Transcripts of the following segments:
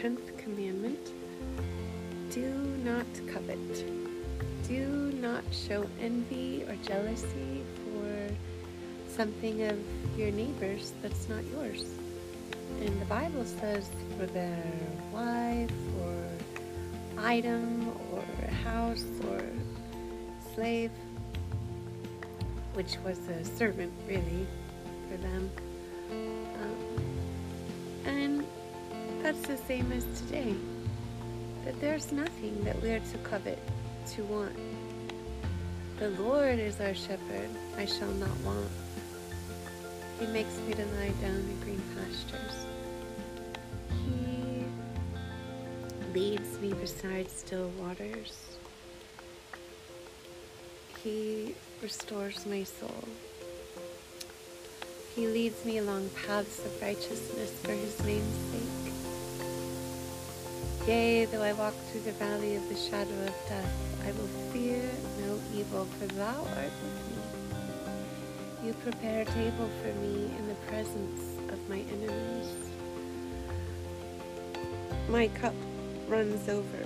10th commandment do not covet. Do not show envy or jealousy for something of your neighbor's that's not yours. And the Bible says for their wife or item or house or slave, which was a servant really for them. The same as today. That there's nothing that we are to covet, to want. The Lord is our shepherd, I shall not want. He makes me to lie down in green pastures. He leads me beside still waters. He restores my soul. He leads me along paths of righteousness for his name's sake. Yea, though I walk through the valley of the shadow of death, I will fear no evil, for thou art with me. You prepare a table for me in the presence of my enemies. My cup runs over.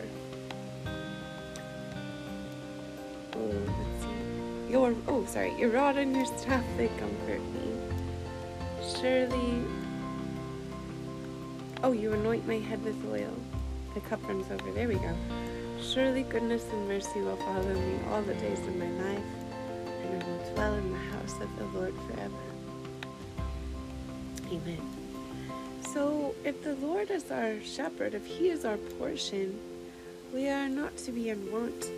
Oh, let's see. Your oh, sorry, your rod and your staff they comfort me. Surely, oh, you anoint my head with oil. The cup runs over. There we go. Surely goodness and mercy will follow me all the days of my life, and I will dwell in the house of the Lord forever. Amen. So, if the Lord is our shepherd, if He is our portion, we are not to be in want.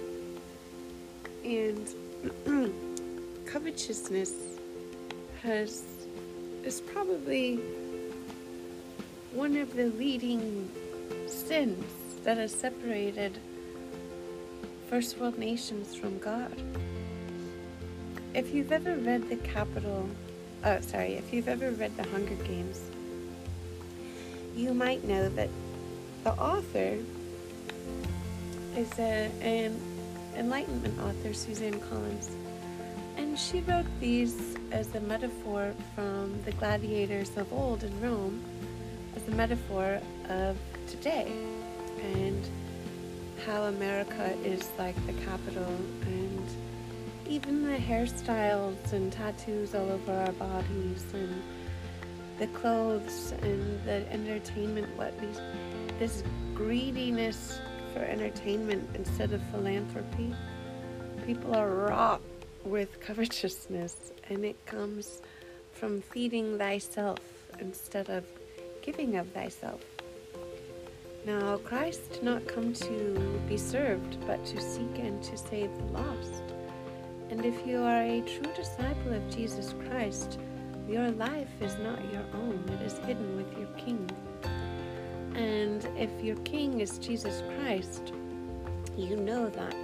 And covetousness has is probably one of the leading sins that has separated first world nations from God. If you've ever read the capital, oh, sorry, if you've ever read the Hunger Games, you might know that the author is a, an Enlightenment author, Suzanne Collins, and she wrote these as a metaphor from the gladiators of old in Rome, as a metaphor of today and how America is like the capital and even the hairstyles and tattoos all over our bodies and the clothes and the entertainment what these this greediness for entertainment instead of philanthropy. People are wrought with covetousness and it comes from feeding thyself instead of giving of thyself now, Christ did not come to be served, but to seek and to save the lost. And if you are a true disciple of Jesus Christ, your life is not your own, it is hidden with your King. And if your King is Jesus Christ, you know that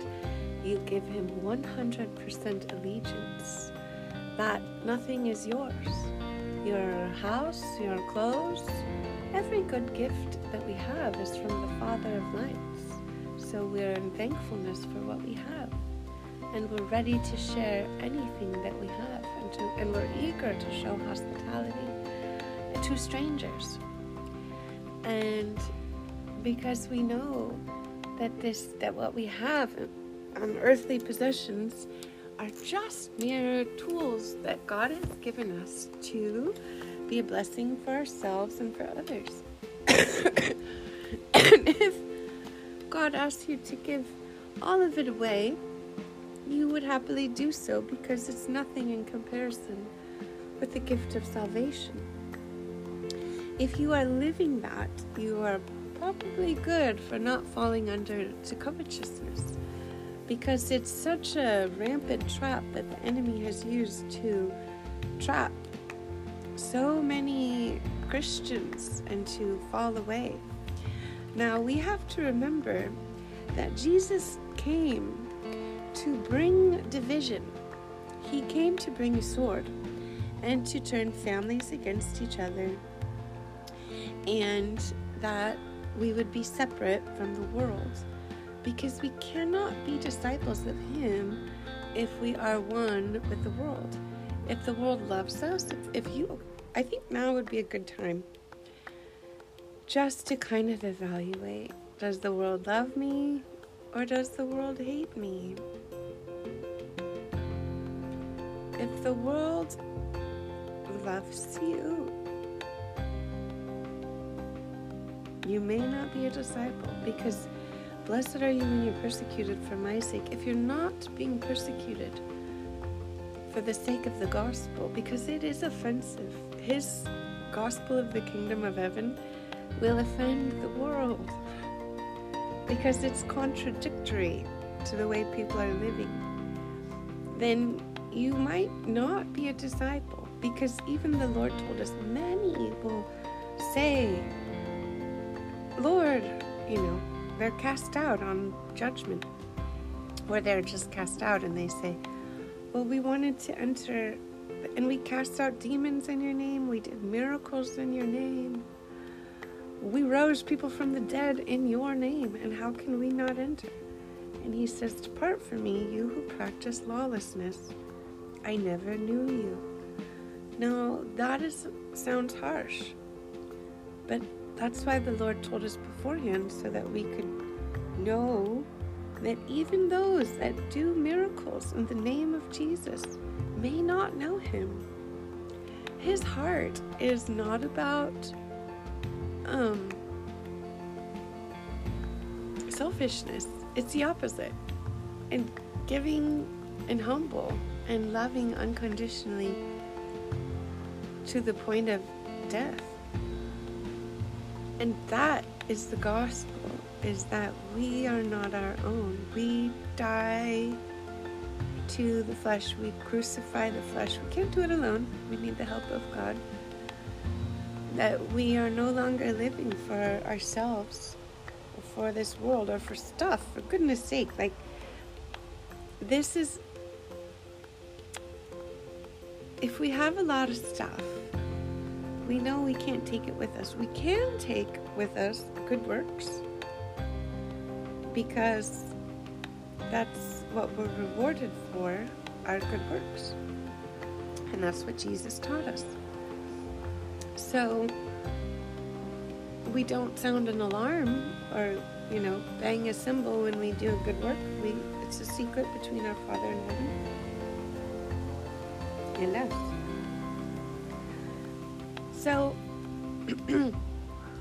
you give him 100% allegiance, that nothing is yours. Your house, your clothes, Every good gift that we have is from the Father of lights. So we're in thankfulness for what we have. And we're ready to share anything that we have. And, to, and we're eager to show hospitality to strangers. And because we know that this that what we have on earthly possessions are just mere tools that God has given us to be a blessing for ourselves and for others. and if God asks you to give all of it away, you would happily do so because it's nothing in comparison with the gift of salvation. If you are living that, you are probably good for not falling under to covetousness because it's such a rampant trap that the enemy has used to trap so many Christians and to fall away. Now we have to remember that Jesus came to bring division. He came to bring a sword and to turn families against each other, and that we would be separate from the world because we cannot be disciples of Him if we are one with the world. If the world loves us, if, if you I think now would be a good time just to kind of evaluate does the world love me or does the world hate me? If the world loves you, you may not be a disciple because blessed are you when you're persecuted for my sake. If you're not being persecuted for the sake of the gospel, because it is offensive, his gospel of the kingdom of heaven will offend the world because it's contradictory to the way people are living, then you might not be a disciple because even the Lord told us many will say, Lord, you know, they're cast out on judgment, or they're just cast out and they say, Well, we wanted to enter and we cast out demons in your name, we did miracles in your name. We rose people from the dead in your name, and how can we not enter? And he says, Depart from me, you who practice lawlessness. I never knew you. Now, that is, sounds harsh, but that's why the Lord told us beforehand so that we could know that even those that do miracles in the name of Jesus may not know him. His heart is not about um, selfishness. It's the opposite. And giving and humble and loving unconditionally to the point of death. And that is the gospel is that we are not our own. We die to the flesh. We crucify the flesh. We can't do it alone. We need the help of God that we are no longer living for ourselves or for this world or for stuff for goodness sake like this is if we have a lot of stuff we know we can't take it with us we can take with us good works because that's what we're rewarded for our good works and that's what jesus taught us so we don't sound an alarm or, you know, bang a cymbal when we do a good work. We it's a secret between our Father in heaven and us. So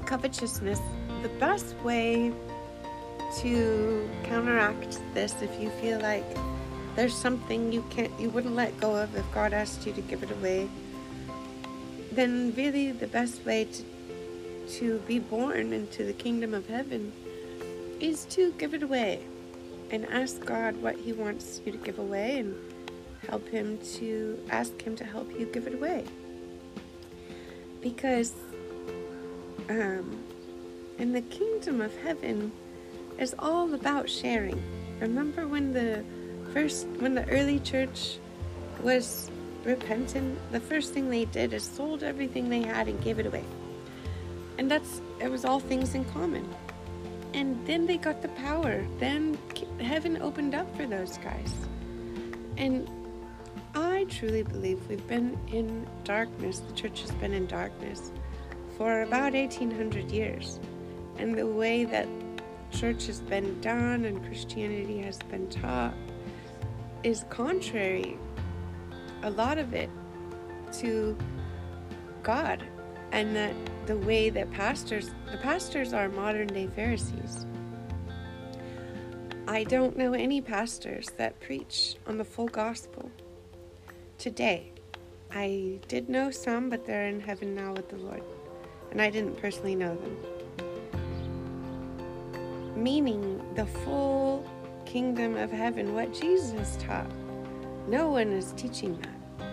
covetousness, the best way to counteract this if you feel like there's something you can't you wouldn't let go of if God asked you to give it away then really the best way to to be born into the kingdom of heaven is to give it away and ask God what he wants you to give away and help him to ask him to help you give it away. Because um, in the kingdom of heaven is all about sharing. Remember when the first when the early church was repentant, the first thing they did is sold everything they had and gave it away. And that's, it was all things in common. And then they got the power. Then heaven opened up for those guys. And I truly believe we've been in darkness, the church has been in darkness for about 1800 years. And the way that church has been done and Christianity has been taught is contrary a lot of it to God and that the way that pastors the pastors are modern day Pharisees. I don't know any pastors that preach on the full gospel today. I did know some, but they're in heaven now with the Lord. And I didn't personally know them. Meaning the full kingdom of heaven, what Jesus taught. No one is teaching that.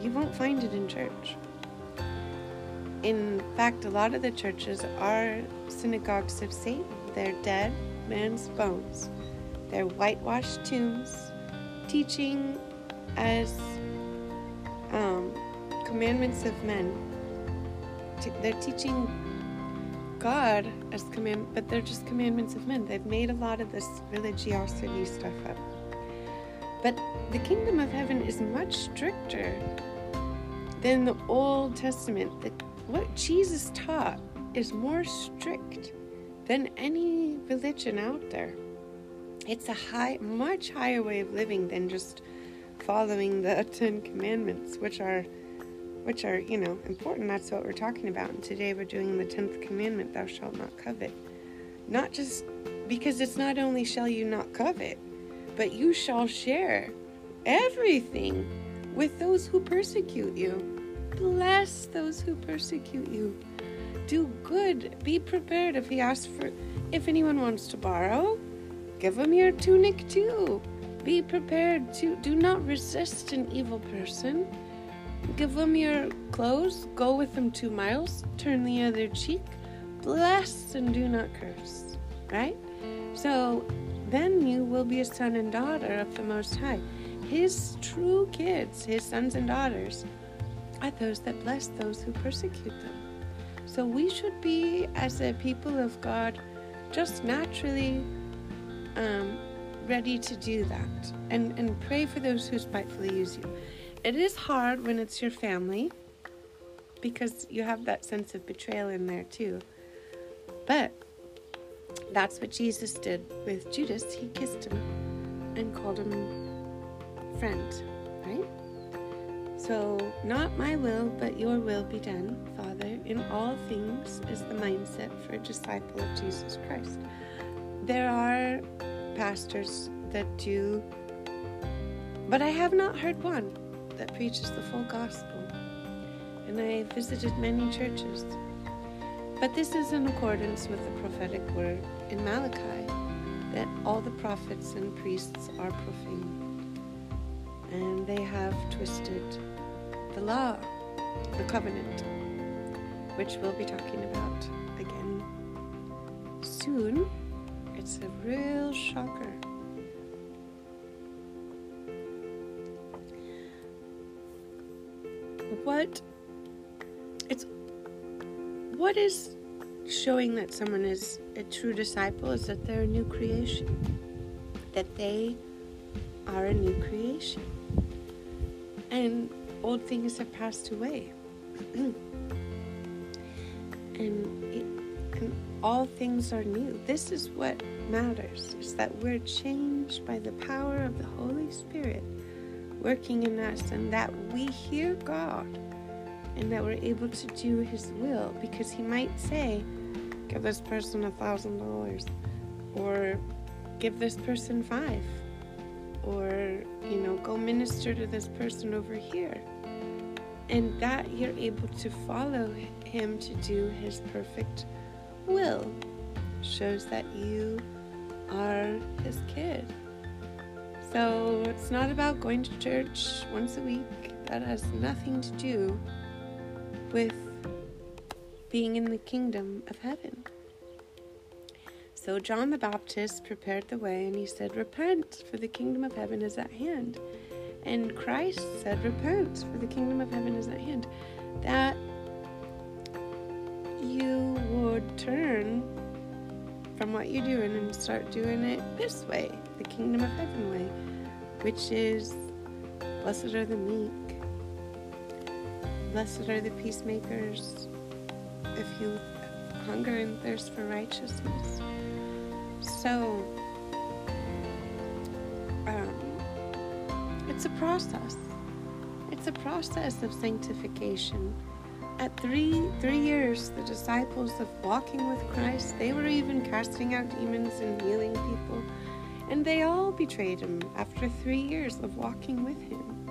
You won't find it in church. In fact, a lot of the churches are synagogues of Satan. They're dead man's bones. They're whitewashed tombs, teaching as um, commandments of men. They're teaching God as command, but they're just commandments of men. They've made a lot of this religiosity stuff up. But the kingdom of heaven is much stricter than the Old Testament. The, what Jesus taught is more strict than any religion out there. It's a high, much higher way of living than just following the Ten Commandments, which are, which are you know important. That's what we're talking about. And today we're doing the tenth commandment: Thou shalt not covet. Not just because it's not only shall you not covet, but you shall share everything with those who persecute you. Bless those who persecute you. Do good. Be prepared if he asks for, if anyone wants to borrow, give him your tunic too. Be prepared to do not resist an evil person. Give them your clothes, go with them two miles, turn the other cheek, bless and do not curse. Right? So then you will be a son and daughter of the Most High. His true kids, his sons and daughters, are those that bless those who persecute them. So we should be, as a people of God, just naturally um, ready to do that and, and pray for those who spitefully use you. It is hard when it's your family because you have that sense of betrayal in there too. But that's what Jesus did with Judas. He kissed him and called him friend, right? So, not my will, but your will be done, Father, in all things is the mindset for a disciple of Jesus Christ. There are pastors that do, but I have not heard one that preaches the full gospel. And I have visited many churches. But this is in accordance with the prophetic word in Malachi that all the prophets and priests are profane. And they have twisted the law, the covenant, which we'll be talking about again soon. It's a real shocker. What it's what is showing that someone is a true disciple is that they're a new creation. That they are a new creation. And old things have passed away. and, it, and all things are new. This is what matters, is that we're changed by the power of the Holy Spirit working in us and that we hear God and that we're able to do his will. Because he might say, give this person a thousand dollars or give this person five or you know go minister to this person over here. And that you're able to follow him to do his perfect will shows that you are his kid so it's not about going to church once a week that has nothing to do with being in the kingdom of heaven so John the Baptist prepared the way and he said, Repent, for the kingdom of heaven is at hand. And Christ said, Repent, for the kingdom of heaven is at hand. That you would turn from what you're doing and start doing it this way, the kingdom of heaven way, which is blessed are the meek, blessed are the peacemakers, if you hunger and thirst for righteousness. So, um, it's a process. It's a process of sanctification. At three three years, the disciples of walking with Christ, they were even casting out demons and healing people, and they all betrayed him after three years of walking with him.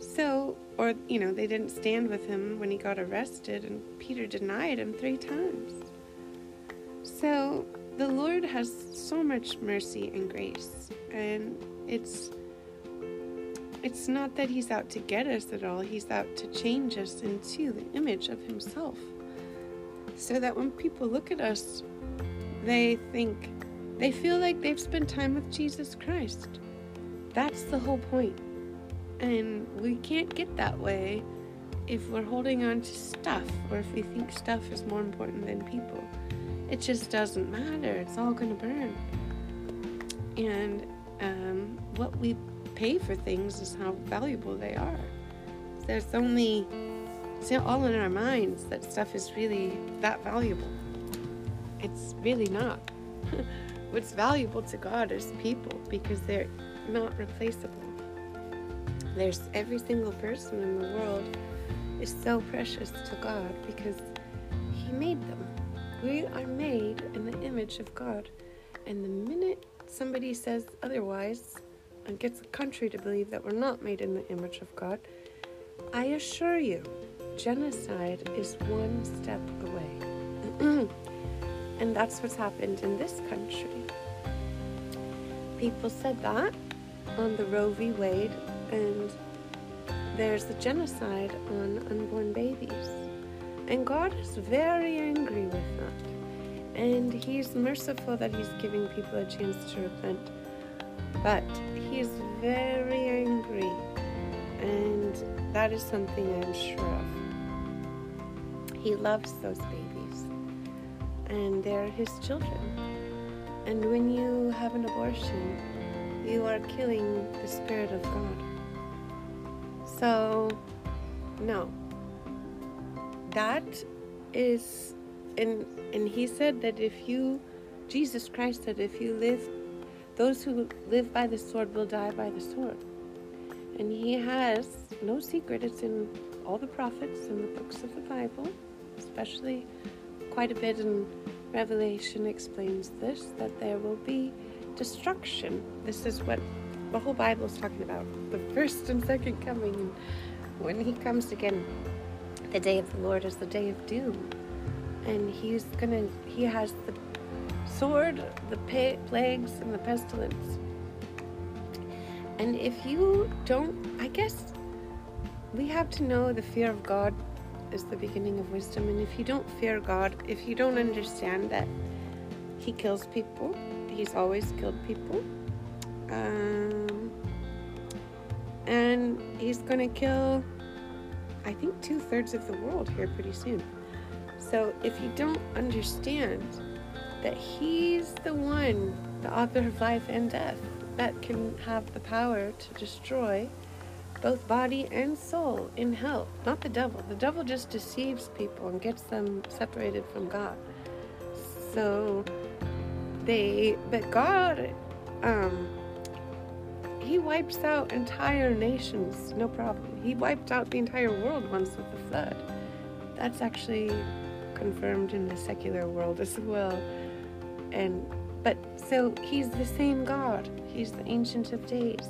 So, or you know, they didn't stand with him when he got arrested, and Peter denied him three times. So, the Lord has so much mercy and grace, and it's it's not that he's out to get us at all. He's out to change us into the image of himself. So that when people look at us, they think they feel like they've spent time with Jesus Christ. That's the whole point. And we can't get that way if we're holding on to stuff or if we think stuff is more important than people. It just doesn't matter. It's all going to burn. And um, what we pay for things is how valuable they are. There's only it's all in our minds that stuff is really that valuable. It's really not. What's valuable to God is people because they're not replaceable. There's every single person in the world is so precious to God because He made them. We are made in the image of God. And the minute somebody says otherwise and gets a country to believe that we're not made in the image of God, I assure you, genocide is one step away. and that's what's happened in this country. People said that on the Roe v. Wade, and there's a genocide on unborn babies. And God is very angry with that. And He's merciful that He's giving people a chance to repent. But very angry. And that is something I'm sure of. He loves those babies. And they're His children. And when you have an abortion, you are killing the Spirit of God. So, no, that is and and he said that if you Jesus Christ said if you live those who live by the sword will die by the sword. And he has no secret, it's in all the prophets and the books of the Bible, especially quite a bit in Revelation explains this that there will be destruction. This is what the whole Bible is talking about the first and second coming. And when he comes again, the day of the Lord is the day of doom. And he's gonna, he has the sword, the plagues, and the pestilence. And if you don't, I guess we have to know the fear of God is the beginning of wisdom. And if you don't fear God, if you don't understand that He kills people, He's always killed people, um, and He's going to kill I think, two thirds of the world here pretty soon. So if you don't understand that He's the one, the author of life and death, that can have the power to destroy both body and soul in hell, not the devil. The devil just deceives people and gets them separated from God. So they, but God, um, he wipes out entire nations, no problem. He wiped out the entire world once with the flood. That's actually confirmed in the secular world as well. And but so he's the same God. He's the ancient of days.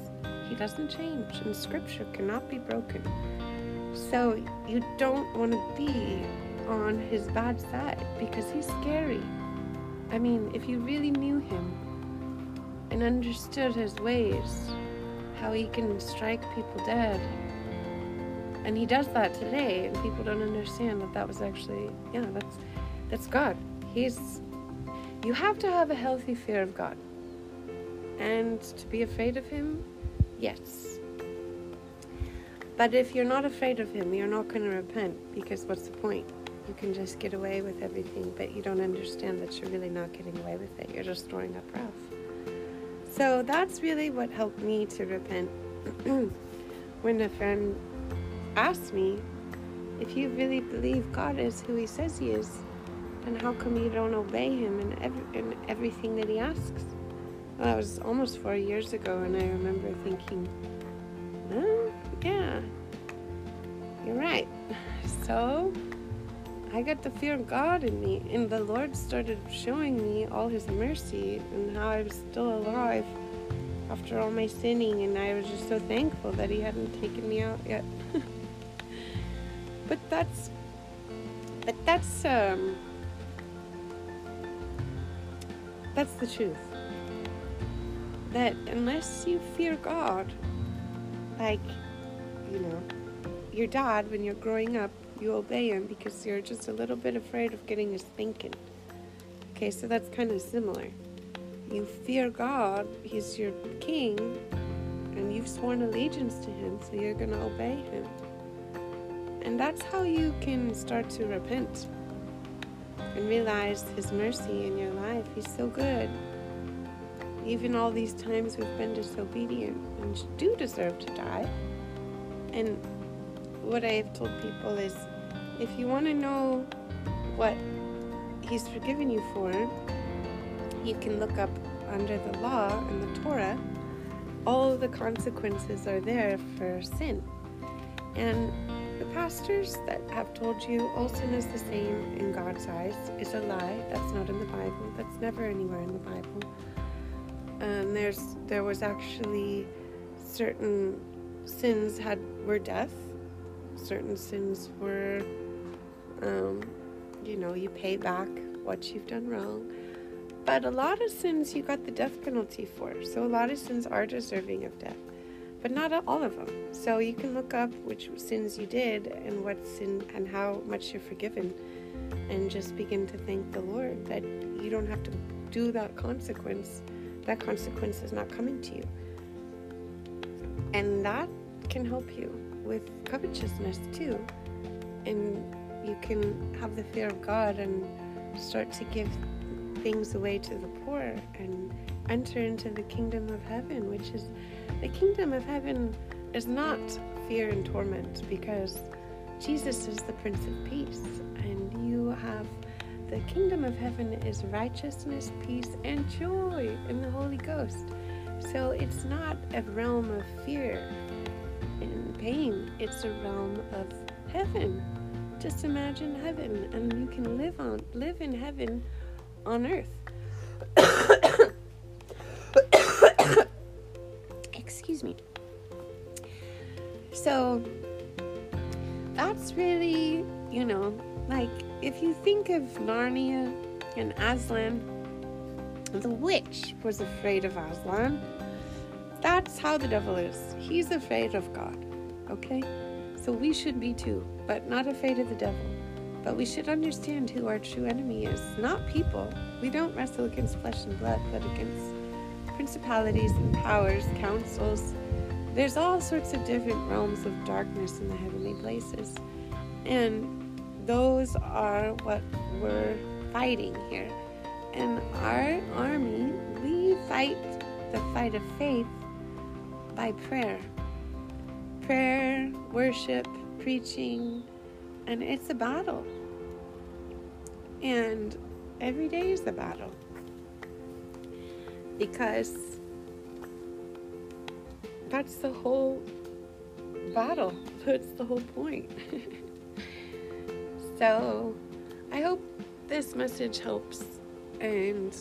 He doesn't change, and scripture cannot be broken. So you don't want to be on his bad side because he's scary. I mean, if you really knew him and understood his ways, how he can strike people dead. And he does that today, and people don't understand that that was actually, yeah, that's that's God. He's you have to have a healthy fear of God. And to be afraid of him, yes. But if you're not afraid of him, you're not going to repent because what's the point? You can just get away with everything, but you don't understand that you're really not getting away with it. You're just throwing up wrath. So that's really what helped me to repent. when a friend asked me, if you really believe God is who He says He is, then how come you don't obey Him in, every, in everything that He asks? Well, that was almost four years ago, and I remember thinking, oh, yeah, you're right. So I got the fear of God in me, and the Lord started showing me all His mercy and how I was still alive after all my sinning, and I was just so thankful that He hadn't taken me out yet. but that's, but that's, um, that's the truth. That unless you fear God, like, you know, your dad when you're growing up you obey him because you're just a little bit afraid of getting his thinking. Okay, so that's kind of similar. You fear God, he's your king, and you've sworn allegiance to him, so you're going to obey him. And that's how you can start to repent and realize his mercy in your life. He's so good. Even all these times we've been disobedient and do deserve to die. And what I have told people is if you want to know what He's forgiven you for, you can look up under the law and the Torah. All the consequences are there for sin. And pastors that have told you all sin is the same in God's eyes is a lie. That's not in the Bible. That's never anywhere in the Bible. And there's there was actually certain sins had were death. Certain sins were, um, you know, you pay back what you've done wrong. But a lot of sins you got the death penalty for. So a lot of sins are deserving of death but not all of them. So you can look up which sins you did and what sin and how much you're forgiven, and just begin to thank the Lord that you don't have to do that consequence. That consequence is not coming to you, and that can help you with covetousness too. And you can have the fear of God and start to give things away to the poor and enter into the kingdom of heaven, which is the kingdom of heaven is not fear and torment because Jesus is the Prince of Peace, and you have the kingdom of heaven is righteousness, peace, and joy in the Holy Ghost. So it's not a realm of fear and pain, it's a realm of heaven. Just imagine heaven, and you can live on live in heaven on earth. that's really, you know, like if you think of Narnia and Aslan, the witch was afraid of Aslan. That's how the devil is. He's afraid of God. Okay? So we should be too, but not afraid of the devil. But we should understand who our true enemy is. Not people. We don't wrestle against flesh and blood, but against principalities and powers, councils. There's all sorts of different realms of darkness in the heavenly places. And those are what we're fighting here. And our army, we fight the fight of faith by prayer. Prayer, worship, preaching, and it's a battle. And every day is a battle. Because that's the whole battle. That's the whole point. so I hope this message helps and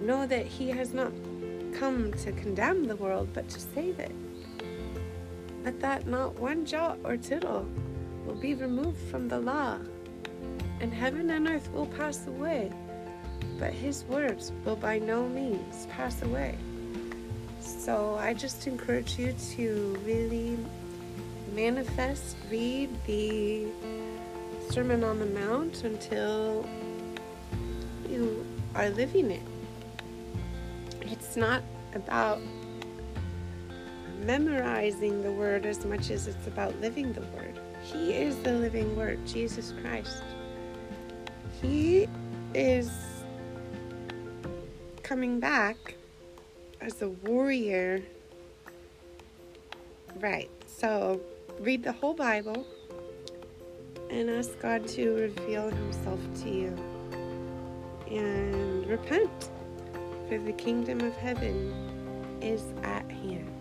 know that He has not come to condemn the world but to save it. But that not one jot or tittle will be removed from the law and heaven and earth will pass away, but his words will by no means pass away. So I just encourage you to really manifest, read the Sermon on the Mount until you are living it. It's not about memorizing the word as much as it's about living the word. He is the living word, Jesus Christ. He is coming back as a warrior. Right. So read the whole Bible and ask God to reveal Himself to you. And repent, for the kingdom of heaven is at hand.